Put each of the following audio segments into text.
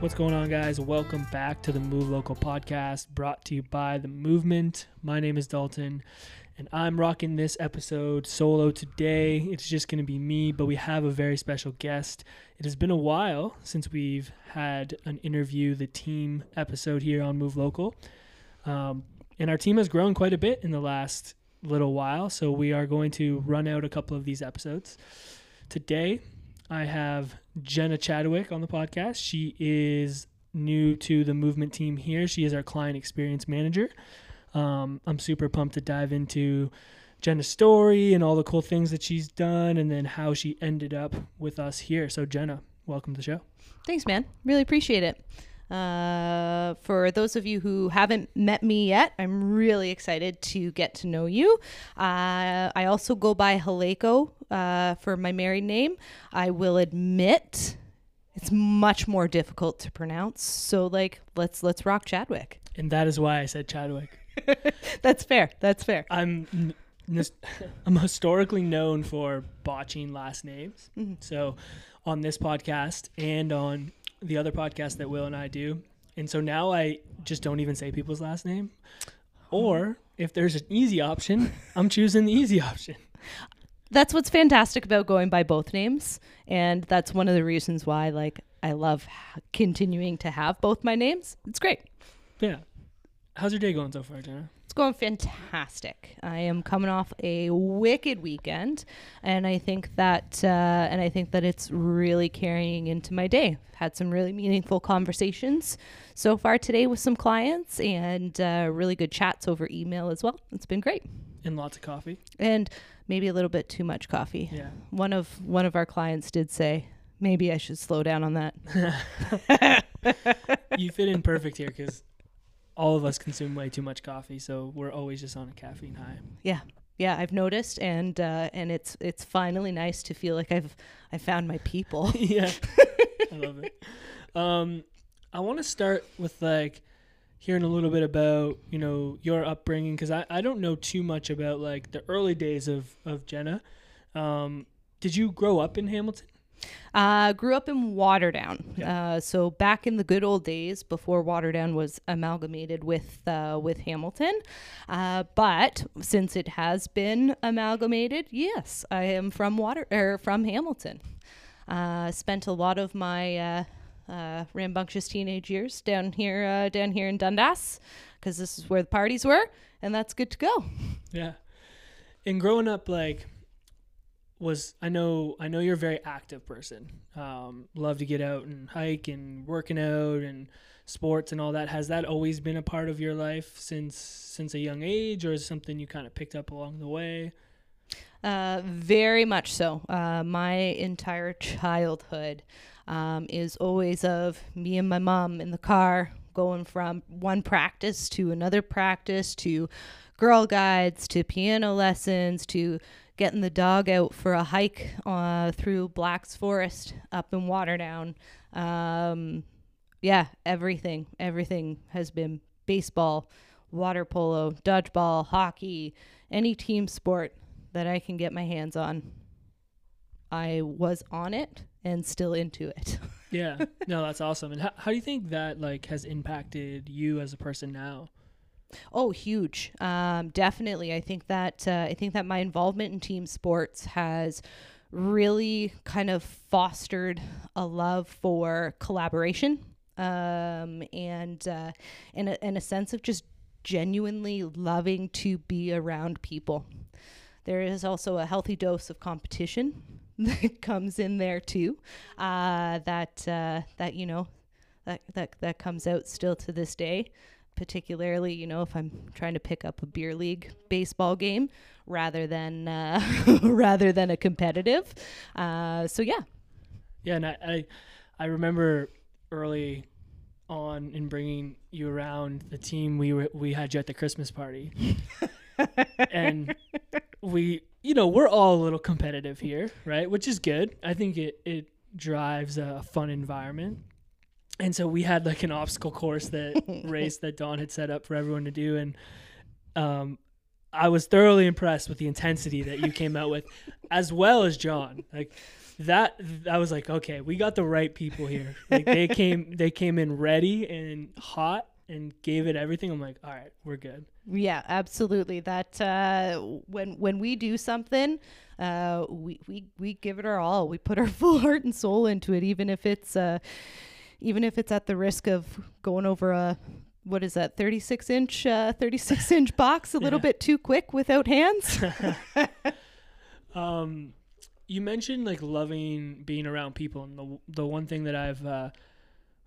What's going on, guys? Welcome back to the Move Local podcast brought to you by The Movement. My name is Dalton, and I'm rocking this episode solo today. It's just going to be me, but we have a very special guest. It has been a while since we've had an interview, the team episode here on Move Local. Um, and our team has grown quite a bit in the last little while, so we are going to run out a couple of these episodes. Today, I have Jenna Chadwick on the podcast. She is new to the movement team here. She is our client experience manager. Um, I'm super pumped to dive into Jenna's story and all the cool things that she's done and then how she ended up with us here. So, Jenna, welcome to the show. Thanks, man. Really appreciate it. Uh, for those of you who haven't met me yet, I'm really excited to get to know you. Uh, I also go by Haleko uh, for my married name. I will admit it's much more difficult to pronounce. So, like, let's let's rock Chadwick. And that is why I said Chadwick. That's fair. That's fair. I'm I'm historically known for botching last names. Mm-hmm. So on this podcast and on the other podcast that Will and I do. And so now I just don't even say people's last name. Or if there's an easy option, I'm choosing the easy option. that's what's fantastic about going by both names and that's one of the reasons why like i love continuing to have both my names it's great Yeah. How's your day going so far, Jenna? it's going fantastic i am coming off a wicked weekend and i think that uh, and i think that it's really carrying into my day had some really meaningful conversations so far today with some clients and uh, really good chats over email as well it's been great And lots of coffee. and maybe a little bit too much coffee Yeah. one of one of our clients did say maybe I should slow down on that. you fit in perfect here because all of us consume way too much coffee, so we're always just on a caffeine high. Yeah. Yeah, I've noticed and uh, and it's it's finally nice to feel like I've I found my people. yeah, I love it. Um, I want to start with like hearing a little bit about you know your upbringing because I, I don't know too much about like the early days of of Jenna. Um, did you grow up in Hamilton? Uh, grew up in Waterdown. Yeah. Uh, so back in the good old days before Waterdown was amalgamated with uh, with Hamilton. Uh, but since it has been amalgamated, yes, I am from Water or from Hamilton. Uh, spent a lot of my uh, uh, rambunctious teenage years down here uh, down here in Dundas because this is where the parties were, and that's good to go. Yeah. And growing up, like, was I know I know you're a very active person. Um, love to get out and hike and working out and sports and all that. Has that always been a part of your life since since a young age, or is something you kind of picked up along the way? Uh, very much so. Uh, my entire childhood um, is always of me and my mom in the car going from one practice to another practice to girl guides to piano lessons to getting the dog out for a hike uh, through Black's Forest up in Waterdown. Um, yeah, everything, everything has been baseball, water polo, dodgeball, hockey, any team sport that I can get my hands on. I was on it and still into it. yeah, no, that's awesome. And how, how do you think that like has impacted you as a person now? Oh, huge. Um, definitely. I think that uh, I think that my involvement in team sports has really kind of fostered a love for collaboration um, and uh, and, a, and a sense of just genuinely loving to be around people. There is also a healthy dose of competition that comes in there too. Uh, that uh, that you know that that that comes out still to this day particularly, you know, if I'm trying to pick up a beer league baseball game rather than uh, rather than a competitive. Uh, so yeah. Yeah, and I, I I remember early on in bringing you around the team. We were we had you at the Christmas party, and we you know we're all a little competitive here, right? Which is good. I think it it drives a fun environment and so we had like an obstacle course that race that Don had set up for everyone to do, and um, I was thoroughly impressed with the intensity that you came out with, as well as John. Like that, I was like, okay, we got the right people here. Like they came, they came in ready and hot and gave it everything. I'm like, all right, we're good. Yeah, absolutely. That uh, when when we do something, uh, we we we give it our all. We put our full heart and soul into it, even if it's. Uh, even if it's at the risk of going over a what is that 36 inch uh, 36 inch box a little yeah. bit too quick without hands um you mentioned like loving being around people and the the one thing that I've uh,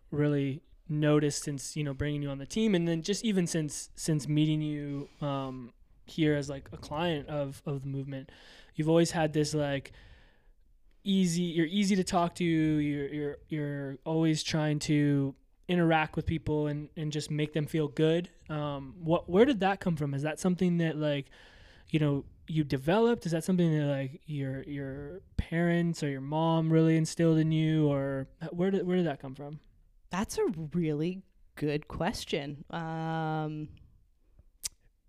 really noticed since you know bringing you on the team and then just even since since meeting you um here as like a client of of the movement you've always had this like easy you're easy to talk to you're you're you're always trying to interact with people and and just make them feel good. Um what where did that come from? Is that something that like you know you developed? Is that something that like your your parents or your mom really instilled in you or where did where did that come from? That's a really good question. Um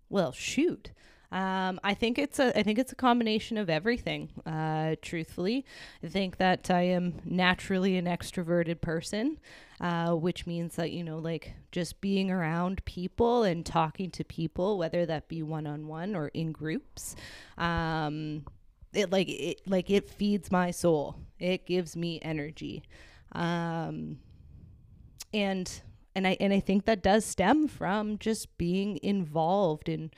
well shoot um, I think it's a I think it's a combination of everything. Uh, truthfully, I think that I am naturally an extroverted person, uh, which means that you know, like just being around people and talking to people, whether that be one on one or in groups. Um, it like it like it feeds my soul. It gives me energy. Um, and and I and I think that does stem from just being involved in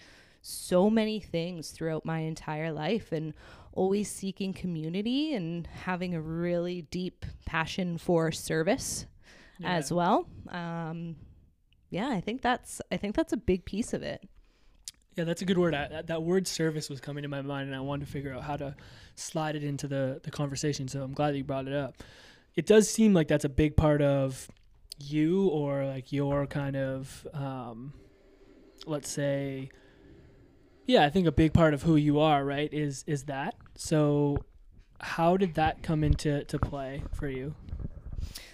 so many things throughout my entire life and always seeking community and having a really deep passion for service yeah. as well. Um, yeah, I think that's I think that's a big piece of it. Yeah, that's a good word. I, that word service was coming to my mind, and I wanted to figure out how to slide it into the the conversation. So I'm glad that you brought it up. It does seem like that's a big part of you, or like your kind of, um, let's say, yeah, I think a big part of who you are, right, is is that. So, how did that come into to play for you?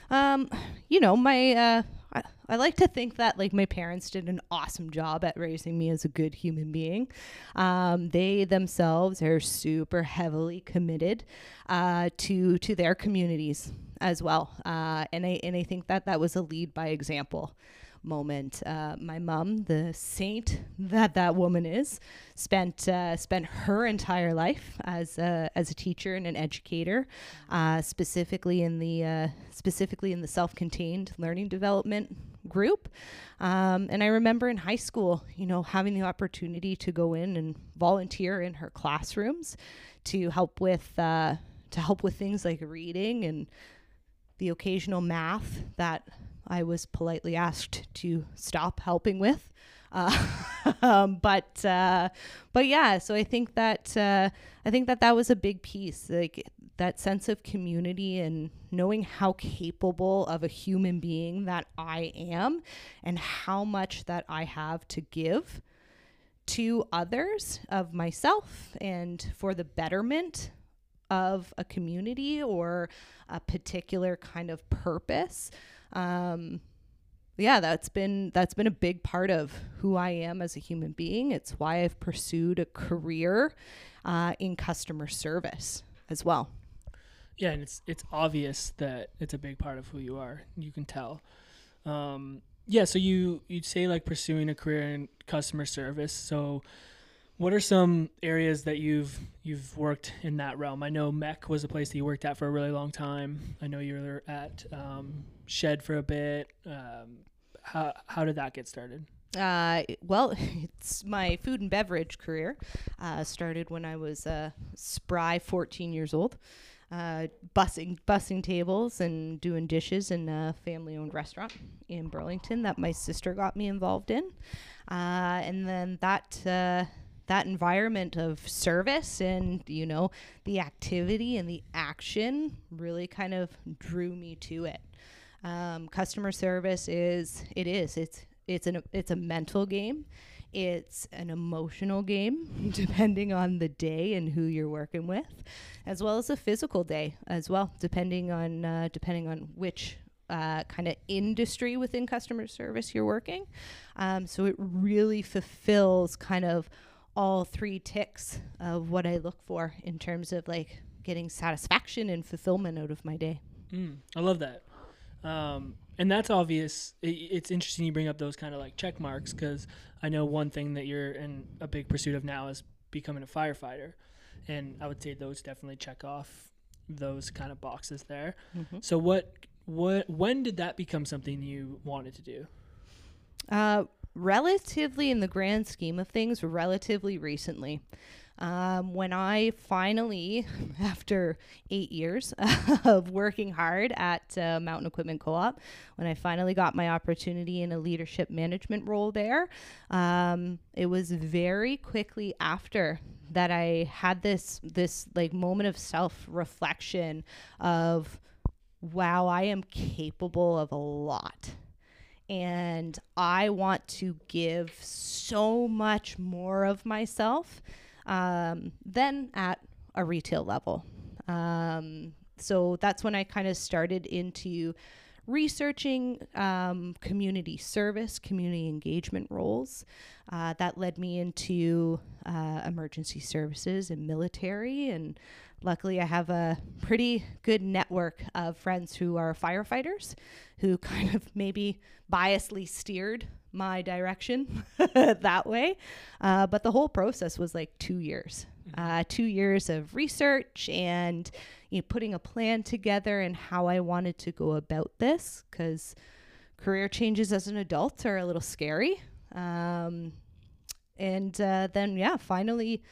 Um, you know, my uh, I, I like to think that like my parents did an awesome job at raising me as a good human being. Um, they themselves are super heavily committed uh, to to their communities as well, uh, and I and I think that that was a lead by example moment. Uh, my mom, the saint that that woman is, spent uh, spent her entire life as a, as a teacher and an educator, uh, specifically in the uh, specifically in the self-contained learning development group. Um, and I remember in high school, you know, having the opportunity to go in and volunteer in her classrooms to help with uh, to help with things like reading and the occasional math that I was politely asked to stop helping with. Uh, um, but uh, but yeah, so I think that uh, I think that that was a big piece. Like that sense of community and knowing how capable of a human being that I am and how much that I have to give to others of myself and for the betterment of a community or a particular kind of purpose. Um, yeah, that's been that's been a big part of who I am as a human being. It's why I've pursued a career uh, in customer service as well. Yeah, and it's it's obvious that it's a big part of who you are. You can tell. Um, yeah, so you you'd say like pursuing a career in customer service. So, what are some areas that you've you've worked in that realm? I know MEC was a place that you worked at for a really long time. I know you were at um, Shed for a bit. Um, how how did that get started? Uh, well, it's my food and beverage career. Uh, started when I was a spry 14 years old, uh, bussing bussing tables and doing dishes in a family-owned restaurant in Burlington that my sister got me involved in, uh, and then that. Uh, that environment of service and you know the activity and the action really kind of drew me to it um, customer service is it is it's it's an it's a mental game. It's an emotional game, depending on the day and who you're working with, as well as a physical day as well, depending on uh, depending on which uh, kind of industry within customer service you're working. Um, so it really fulfills kind of all three ticks of what I look for in terms of like getting satisfaction and fulfillment out of my day. Mm, I love that. Um, and that's obvious. It, it's interesting you bring up those kind of like check marks because I know one thing that you're in a big pursuit of now is becoming a firefighter, and I would say those definitely check off those kind of boxes there. Mm-hmm. So what what when did that become something you wanted to do? Uh, relatively in the grand scheme of things, relatively recently. Um, when I finally, after eight years of working hard at uh, Mountain Equipment Co op, when I finally got my opportunity in a leadership management role there, um, it was very quickly after that I had this this like moment of self reflection of wow, I am capable of a lot. And I want to give so much more of myself um, than at a retail level. Um, so that's when I kind of started into researching um, community service, community engagement roles. Uh, that led me into uh, emergency services and military. And luckily, I have a pretty good network of friends who are firefighters who kind of maybe biasly steered my direction that way. Uh, but the whole process was like two years, mm-hmm. uh, two years of research and you know, putting a plan together and how I wanted to go about this because career changes as an adult are a little scary. Um, and uh, then, yeah, finally,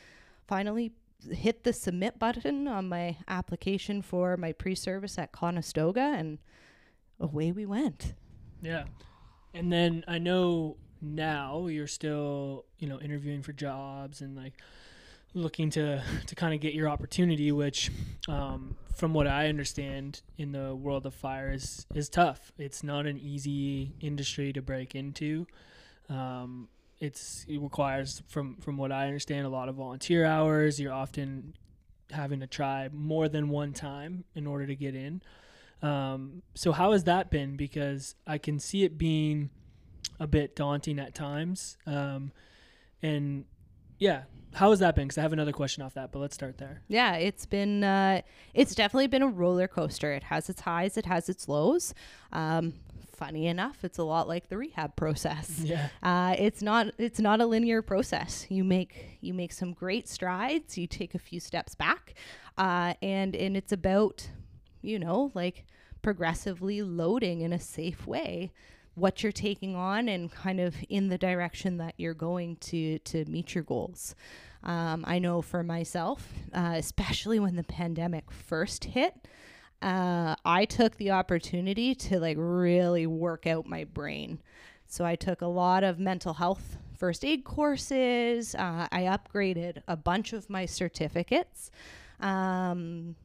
finally hit the submit button on my application for my pre service at Conestoga, and away we went. Yeah. And then I know now you're still, you know, interviewing for jobs and like looking to to kind of get your opportunity, which, um, from what I understand in the world of fire is is tough. It's not an easy industry to break into. Um, it's it requires from from what I understand a lot of volunteer hours. You're often having to try more than one time in order to get in. Um, so how has that been? Because I can see it being a bit daunting at times. Um, and yeah, how has that been? Because I have another question off that, but let's start there. Yeah, it's been uh, it's definitely been a roller coaster. It has its highs, it has its lows. Um, funny enough, it's a lot like the rehab process. Yeah, uh, it's not it's not a linear process. You make you make some great strides, you take a few steps back, uh, and and it's about you know, like progressively loading in a safe way what you're taking on and kind of in the direction that you're going to to meet your goals. Um, I know for myself, uh, especially when the pandemic first hit, uh, I took the opportunity to like really work out my brain. So I took a lot of mental health first aid courses. Uh, I upgraded a bunch of my certificates. Um,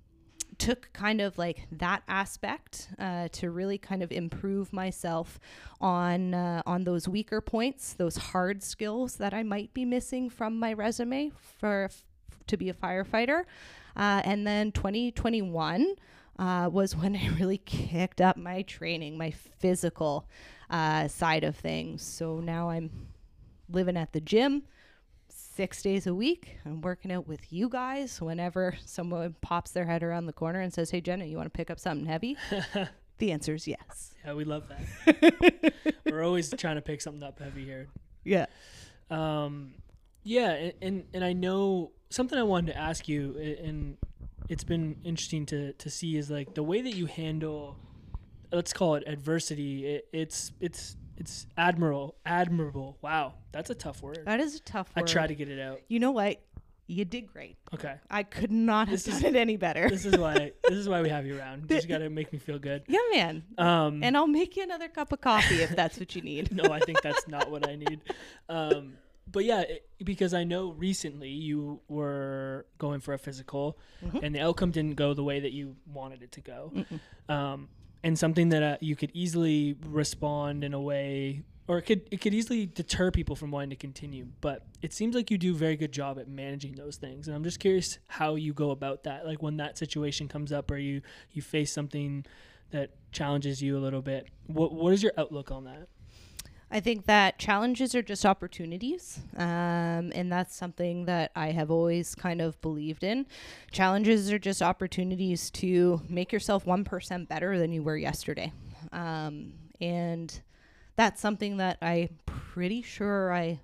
took kind of like that aspect uh, to really kind of improve myself on uh, on those weaker points, those hard skills that I might be missing from my resume for f- to be a firefighter. Uh, and then 2021 uh, was when I really kicked up my training, my physical uh, side of things. So now I'm living at the gym six days a week. I'm working out with you guys whenever someone pops their head around the corner and says, Hey, Jenna, you want to pick up something heavy? the answer is yes. Yeah, we love that. We're always trying to pick something up heavy here. Yeah. Um, yeah, and, and and I know something I wanted to ask you, and it's been interesting to to see is like the way that you handle, let's call it adversity. It, it's it's it's admirable, admirable. Wow, that's a tough word. That is a tough word. I word. try to get it out. You know what? You did great. Okay, I could not have This is- done it any better. this is why this is why we have you around. You just got to make me feel good. yeah, man. Um, And I'll make you another cup of coffee if that's what you need. no, I think that's not what I need. Um, but yeah, it, because I know recently you were going for a physical, Mhm. and the outcome didn't go the way that you wanted it to go. Um, and something that uh, you could easily respond in a way, or it could it could easily deter people from wanting to continue. But it seems like you do a very good job at managing those things, and I'm just curious how you go about that. Like when that situation comes up, or you you face something that challenges you a little bit. What what is your outlook on that? I think that challenges are just opportunities. Um, and that's something that I have always kind of believed in. Challenges are just opportunities to make yourself 1% better than you were yesterday. Um, and that's something that I pretty sure I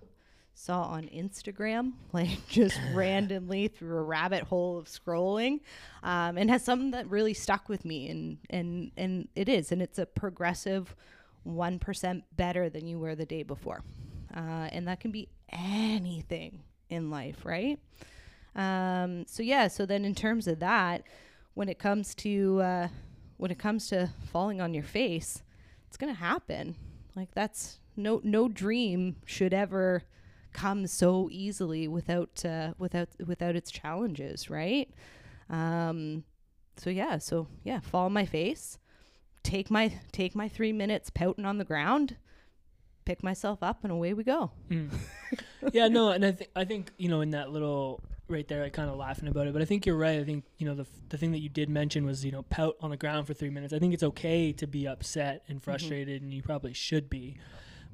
saw on Instagram, like just randomly through a rabbit hole of scrolling, um, and has something that really stuck with me, and and and it is, and it's a progressive one percent better than you were the day before, uh, and that can be anything in life, right? Um, so yeah, so then in terms of that, when it comes to uh, when it comes to falling on your face, it's gonna happen. Like that's no no dream should ever come so easily without uh, without without its challenges, right? Um, so yeah, so yeah, fall on my face, take my take my three minutes pouting on the ground, pick myself up, and away we go. Mm. yeah, no, and I think I think you know in that little right there, I kind of laughing about it, but I think you're right. I think you know the the thing that you did mention was you know pout on the ground for three minutes. I think it's okay to be upset and frustrated, and you probably should be,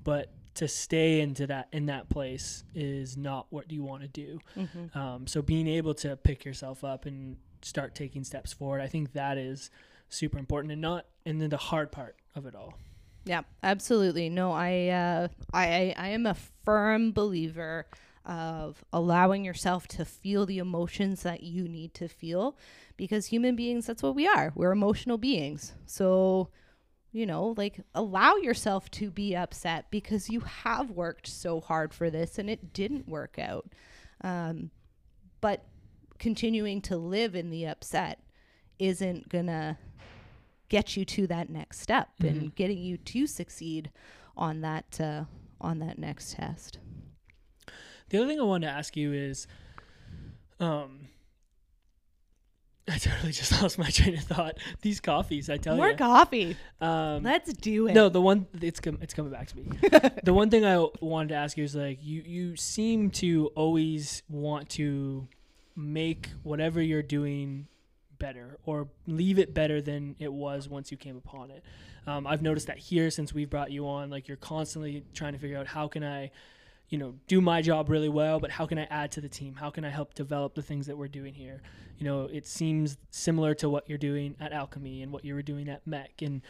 but to stay into that in that place is not what you want to do. Mm-hmm. Um, so being able to pick yourself up and start taking steps forward, I think that is super important, and not and then the hard part of it all. Yeah, absolutely. No, I, uh, I, I, am a firm believer of allowing yourself to feel the emotions that you need to feel, because human beings, that's what we are. We're emotional beings. So, you know, like allow yourself to be upset because you have worked so hard for this and it didn't work out. Um, but continuing to live in the upset isn't gonna get you to that next step and getting you to succeed on that uh, on that next test. The other thing I wanted to ask you is, um, I totally just lost my train of thought. These coffees, I tell More you. More coffee. Um, Let's do it. no, the one it's com- it's coming back to me. the one thing I wanted to ask you is like you you seem to always want to make whatever you're doing better or leave it better than it was once you came upon it. Um, I've noticed that here since we've brought you on, like you're constantly trying to figure out how can I, you know, do my job really well, but how can I add to the team? How can I help develop the things that we're doing here? You know, it seems similar to what you're doing at Alchemy and what you were doing at MEC And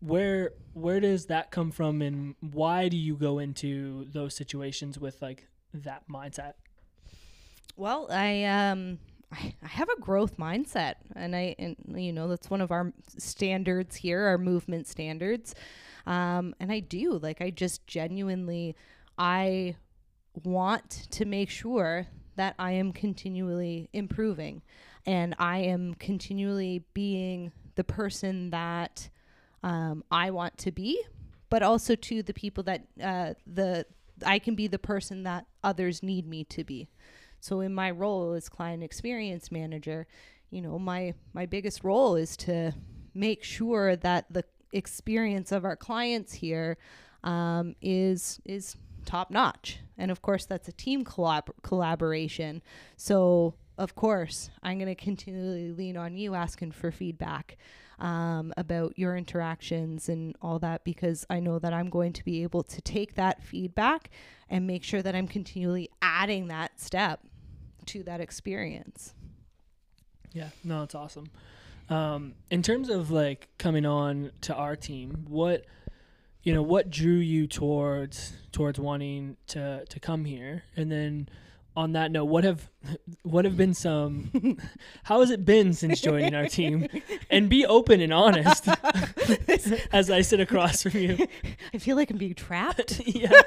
where where does that come from, and why do you go into those situations with like that mindset? Well, I um I I have a growth mindset and I and you know that's one of our standards here, our movement standards. Um and I do like I just genuinely I want to make sure that I am continually improving and I am continually being the person that um, I want to be, but also to the people that uh, the I can be the person that others need me to be. So in my role as client experience manager, you know, my my biggest role is to make sure that the experience of our clients here um, is is top notch. And of course, that's a team collab- collaboration. So of course, I'm going to continually lean on you asking for feedback um, about your interactions and all that because I know that I'm going to be able to take that feedback and make sure that I'm continually adding that step to that experience. Yeah, no, it's awesome. Um, in terms of like coming on to our team, what you know, what drew you towards towards wanting to to come here, and then on that note, what have what have been some how has it been since joining our team? And be open and honest as I sit across from you. I feel like I'm being trapped. yeah.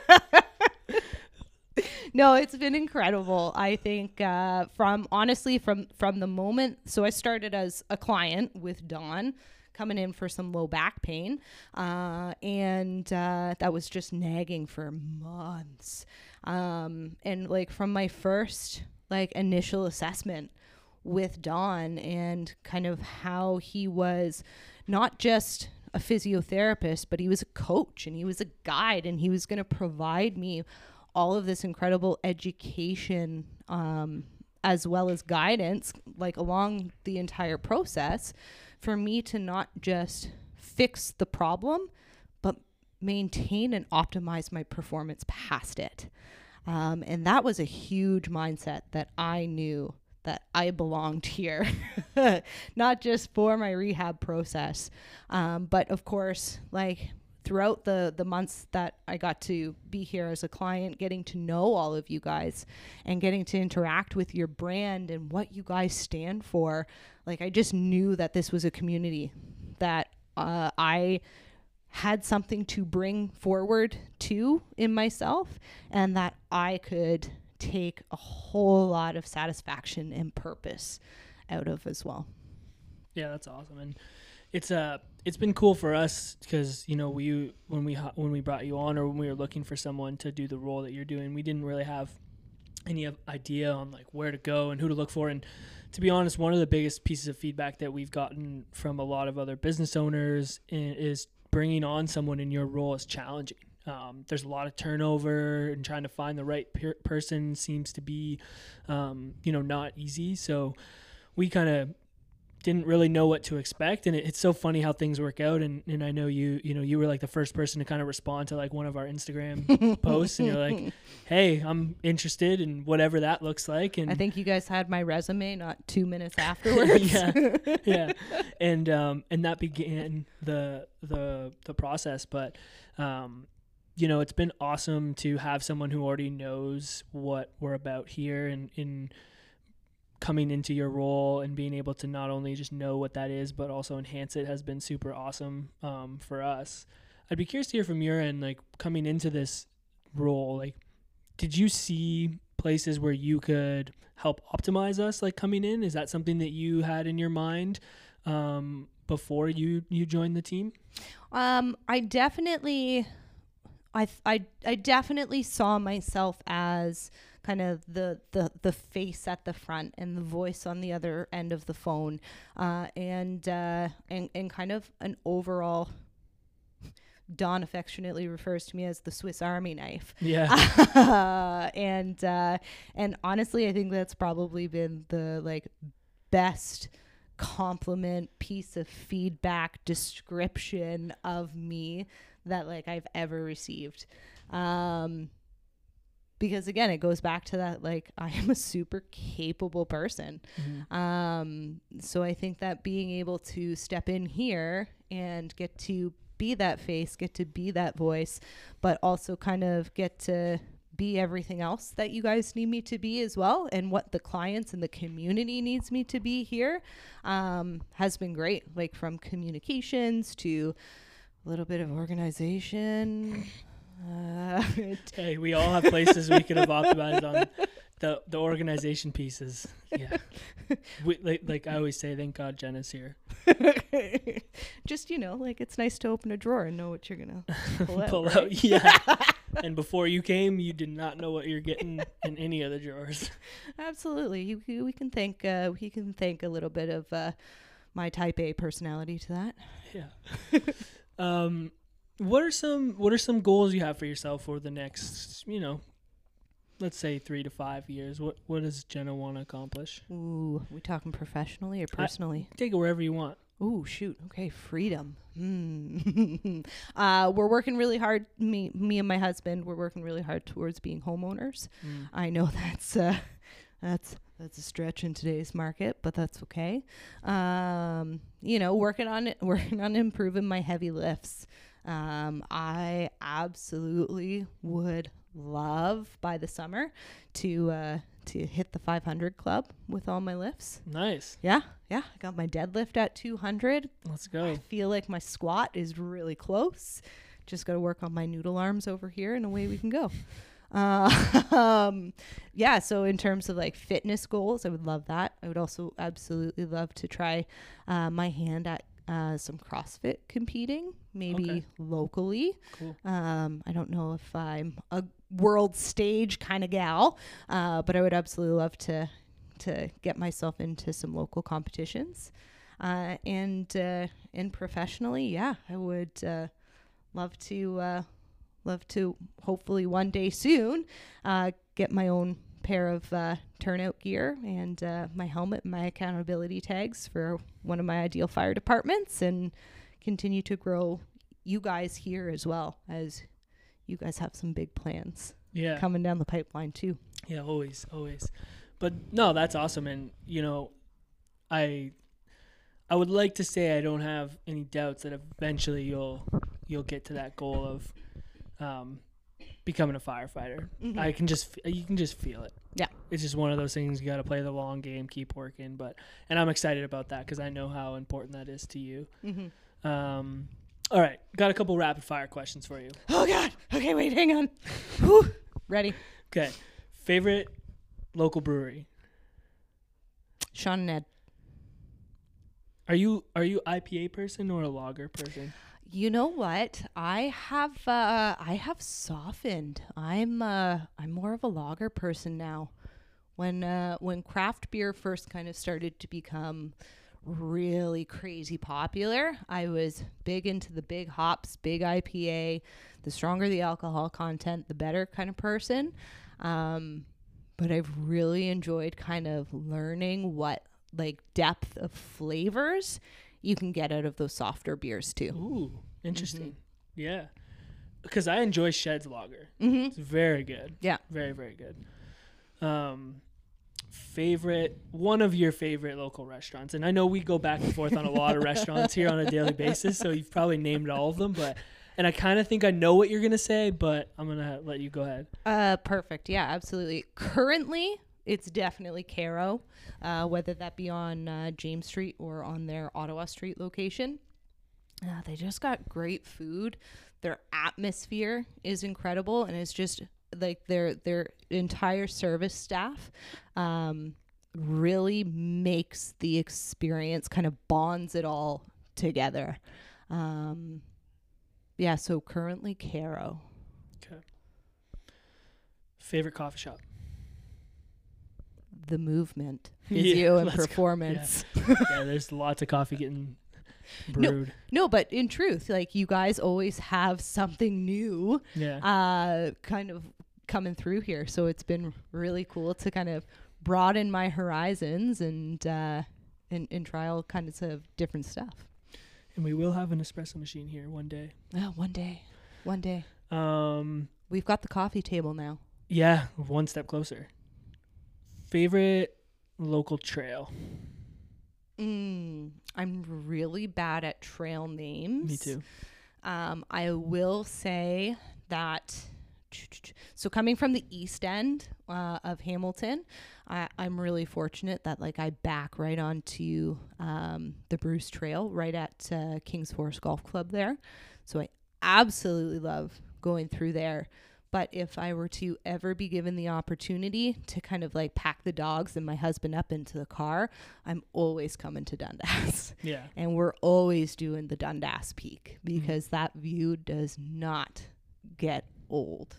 No, it's been incredible. I think uh, from honestly from from the moment so I started as a client with Don coming in for some low back pain, uh, and uh, that was just nagging for months. Um, and like from my first like initial assessment with Don and kind of how he was not just a physiotherapist, but he was a coach and he was a guide and he was going to provide me all of this incredible education um, as well as guidance, like along the entire process, for me to not just fix the problem, but maintain and optimize my performance past it. Um, and that was a huge mindset that I knew that I belonged here, not just for my rehab process, um, but of course, like throughout the the months that I got to be here as a client, getting to know all of you guys and getting to interact with your brand and what you guys stand for, like I just knew that this was a community that uh, I had something to bring forward to in myself and that I could take a whole lot of satisfaction and purpose out of as well. Yeah, that's awesome. And it's uh it's been cool for us because you know we when we when we brought you on or when we were looking for someone to do the role that you're doing, we didn't really have any idea on like where to go and who to look for and to be honest, one of the biggest pieces of feedback that we've gotten from a lot of other business owners is bringing on someone in your role is challenging. Um, there's a lot of turnover, and trying to find the right per- person seems to be, um, you know, not easy. So we kind of didn't really know what to expect and it, it's so funny how things work out and, and i know you you know you were like the first person to kind of respond to like one of our instagram posts and you're like hey i'm interested in whatever that looks like and i think you guys had my resume not two minutes afterwards. Yeah yeah and um and that began the the the process but um you know it's been awesome to have someone who already knows what we're about here and in coming into your role and being able to not only just know what that is but also enhance it has been super awesome um, for us. I'd be curious to hear from your end like coming into this role like did you see places where you could help optimize us like coming in? Is that something that you had in your mind um, before you you joined the team? Um, i definitely I, I i definitely saw myself as kind of the the the face at the front and the voice on the other end of the phone, uh, and uh, and and kind of an overall. Don affectionately refers to me as the Swiss Army knife. Yeah. and uh, and honestly, I think that's probably been the like best compliment piece of feedback description of me that like I've ever received. Um, because again it goes back to that like i am a super capable person mm-hmm. um, so i think that being able to step in here and get to be that face get to be that voice but also kind of get to be everything else that you guys need me to be as well and what the clients and the community needs me to be here um, has been great like from communications to a little bit of organization uh, hey, we all have places we could have optimized on. The the organization pieces. Yeah. We, like, like I always say, thank God Jenna's here. Just you know, like it's nice to open a drawer and know what you're gonna pull out. pull out. Yeah. and before you came, you did not know what you're getting in any of the drawers. Absolutely. You, you- we can thank uh, we can thank a little bit of uh, my type A personality to that. Yeah. um, what are some what are some goals you have for yourself for the next, you know, let's say three to five years? What what does Jenna want to accomplish? Ooh, we talking professionally or personally? Take it wherever you want. Ooh, shoot. Okay, freedom. Hmm. uh, we're working really hard. Me, me and my husband, we're working really hard towards being homeowners. Mm. I know that's uh, that's that's a stretch in today's market, but that's okay. Um, you know, working on it, working on improving my heavy lifts. Um, I absolutely would love by the summer to uh, to hit the 500 club with all my lifts. Nice. Yeah, yeah. I got my deadlift at 200. Let's go. I feel like my squat is really close. Just got to work on my noodle arms over here, and away we can go. Uh, um, yeah. So in terms of like fitness goals, I would love that. I would also absolutely love to try uh, my hand at uh, some CrossFit competing, maybe Okay. locally. Cool. Um, I don't know if I'm a world stage kind of gal, uh, but I would absolutely love to to get myself into some local competitions. Uh, and uh, and professionally, yeah, I would uh, love to uh, love to hopefully one day soon uh, get my own pair of uh, turnout gear and uh, my helmet and my accountability tags for one of my ideal fire departments and continue to grow you guys here as well as you guys have some big plans Yeah. coming down the pipeline too. Yeah, always, always. But no, that's awesome, and you know, I, I would like to say I don't have any doubts that eventually you'll you'll get to that goal of, um, becoming a firefighter. Mhm. I can just you can just feel it. Yeah. it's just one of those things you got to play the long game, keep working. But and I'm excited about that because I know how important that is to you. Mm-hmm. Um, all right, got a couple rapid fire questions for you. Oh God! Okay, wait, hang on. Whew. Ready? Okay, favorite local brewery. Shawn and Ed. Are you are you IPA person or a lager person? You know what? I have uh I have softened. I'm uh I'm more of a lager person now. When uh when craft beer first kind of started to become really crazy popular, I was big into the big hops, big IPA. The stronger the alcohol content, the better kind of person. Um but I've really enjoyed kind of learning what like depth of flavors you can get out of those softer beers too. Ooh, interesting. Yeah, because I enjoy Shed's lager. Mm-hmm. It's very good. Yeah. very very good. Um, favorite one of your favorite local restaurants, and I know we go back and forth on a lot of restaurants here on a daily basis, so you've probably named all of them, but. And I kind of think I know what you're gonna say, but I'm gonna let you go ahead. Uh, perfect. Yeah, absolutely. Currently, it's definitely Caro, uh, whether that be on uh, James Street or on their Ottawa Street location. Uh, they just got great food. Their atmosphere is incredible, and it's just like their their entire service staff um, really makes the experience kind of bonds it all together. Um, yeah. So currently, Caro. Okay. Favorite coffee shop. The movement, Yeah, and let's go. performance. yeah, there's lots of coffee getting No. brewed. No, but in truth, like you guys always have something new, Yeah. uh, kind of coming through here. So it's been really cool to kind of broaden my horizons and uh, and, and try all kinds of different stuff. and we will have an espresso machine here one day. Oh, one day, one day, Um, we've got the coffee table now. yeah, one step closer. Favorite local trail. Mm, I'm really bad at trail names. Me too. Um, I will say that. So coming from the east end uh, of Hamilton, I, I'm really fortunate that like I back right onto um, the Bruce Trail right at uh, Kings Forest Golf Club there. So I absolutely love going through there. But if I were to ever be given the opportunity to kind of like pack the dogs and my husband up into the car, I'm always coming to Dundas. Yeah. and we're always doing the Dundas Peak mm-hmm. because that view does not get old.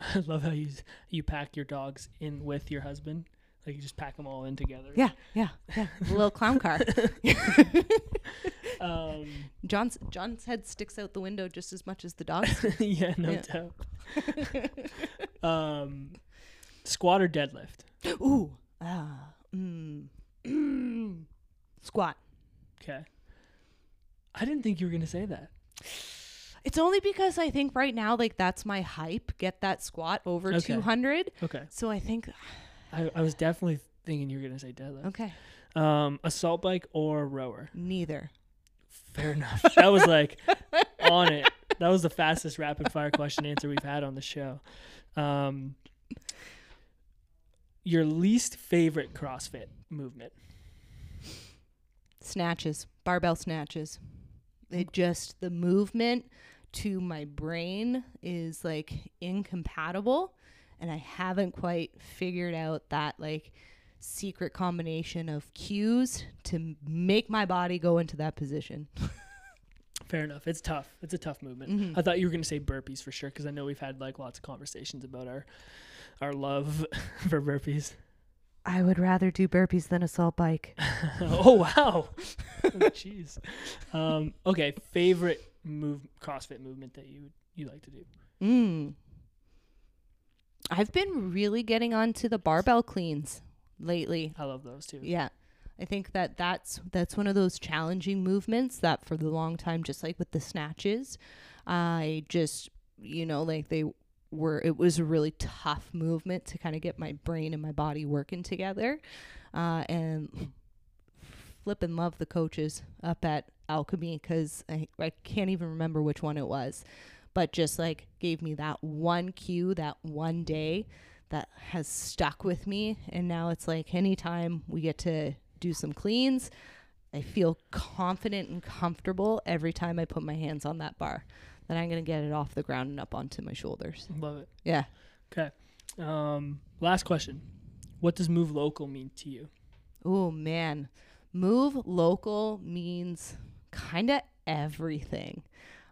I love how you you pack your dogs in with your husband. Like you just pack them all in together. Yeah, yeah, yeah. A little clown car. Um, John's John's head sticks out the window just as much as the dog's. yeah, no Yeah. doubt. um, squat or deadlift? Ooh. Ah. Mm. Mm. Squat. Okay. I didn't think you were gonna say that. It's only because I think right now, like that's my hype. Get that squat over Okay. 200. Okay. So I think, I, I was definitely thinking you were gonna say deadlift. okay, Um, assault bike or rower? neither. Fair enough. That was like on it. That was the fastest rapid fire question answer we've had on the show. Um, your least favorite CrossFit movement? Snatches, barbell snatches. It just, the movement to my brain is like incompatible. And I haven't quite figured out that like secret combination of cues to make my body go into that position. Fair enough. It's tough. It's a tough movement. Mhm. I thought you were gonna say burpees for sure because I know we've had like lots of conversations about our our love for burpees. I would rather do burpees than assault bike. oh wow. Oh, Jeez. um, okay. Favorite move CrossFit movement that you you like to do? Mm. I've been really getting onto the barbell cleans lately. I love those too. Yeah. I think that that's that's one of those challenging movements that for the long time just like with the snatches I just you know like they were it was a really tough movement to kind of get my brain and my body working together uh, and flip and love the coaches up at Alchemy because I, I can't even remember which one it was but just like gave me that one cue that one day that has stuck with me and now it's like anytime we get to do some cleans i feel confident and comfortable every time i put my hands on that bar that i'm going to get it off the ground and up onto my shoulders Love it. yeah Okay. Um, last question. What does move local mean to you? oh man move local means kind of everything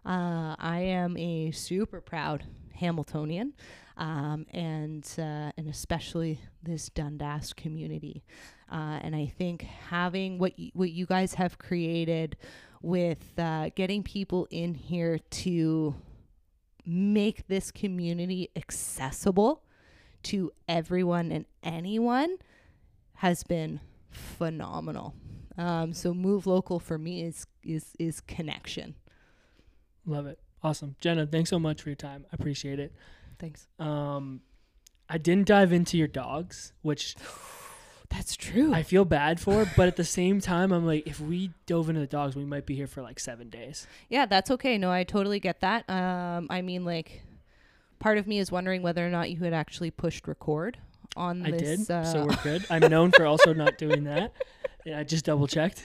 uh, i am a super proud hamiltonian um, and uh, and especially this Dundas community. Uh, and I think having what y- what you guys have created with uh, getting people in here to make this community accessible to everyone and anyone has been phenomenal. Um, so move local for me is is is connection. Love it. Awesome. Jenna, thanks so much for your time. I appreciate it. Thanks. Um, I didn't dive into your dogs, which That's true. I feel bad for, but at the same time, I'm like, if we dove into the dogs, we might be here for like seven days. Yeah, that's okay. No, I totally get that. Um, I mean, like, part of me is wondering whether or not you had actually pushed record on I this. did, uh, so we're good. I'm known for also not doing that. Yeah, I just double checked.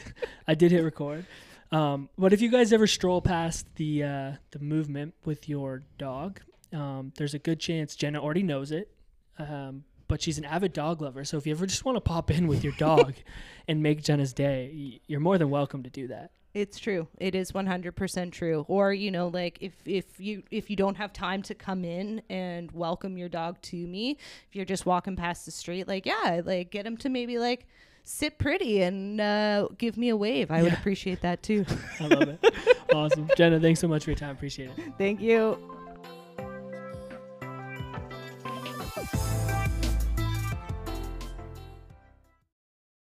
I did hit record. Um, but if you guys ever stroll past the uh, the movement with your dog, um, there's a good chance Jenna already knows it. Um, but she's an avid dog lover, so if you ever just want to pop in with your dog and make Jenna's day, you're more than welcome to do that. It's true. It is 100% true. Or, you know, like if if you if you don't have time to come in and welcome your dog to me, if you're just walking past the street, like yeah, like get him to maybe like sit pretty and uh, give me a wave. I would appreciate that too. I love it. awesome, Jenna. Thanks so much for your time. Appreciate it. Thank you.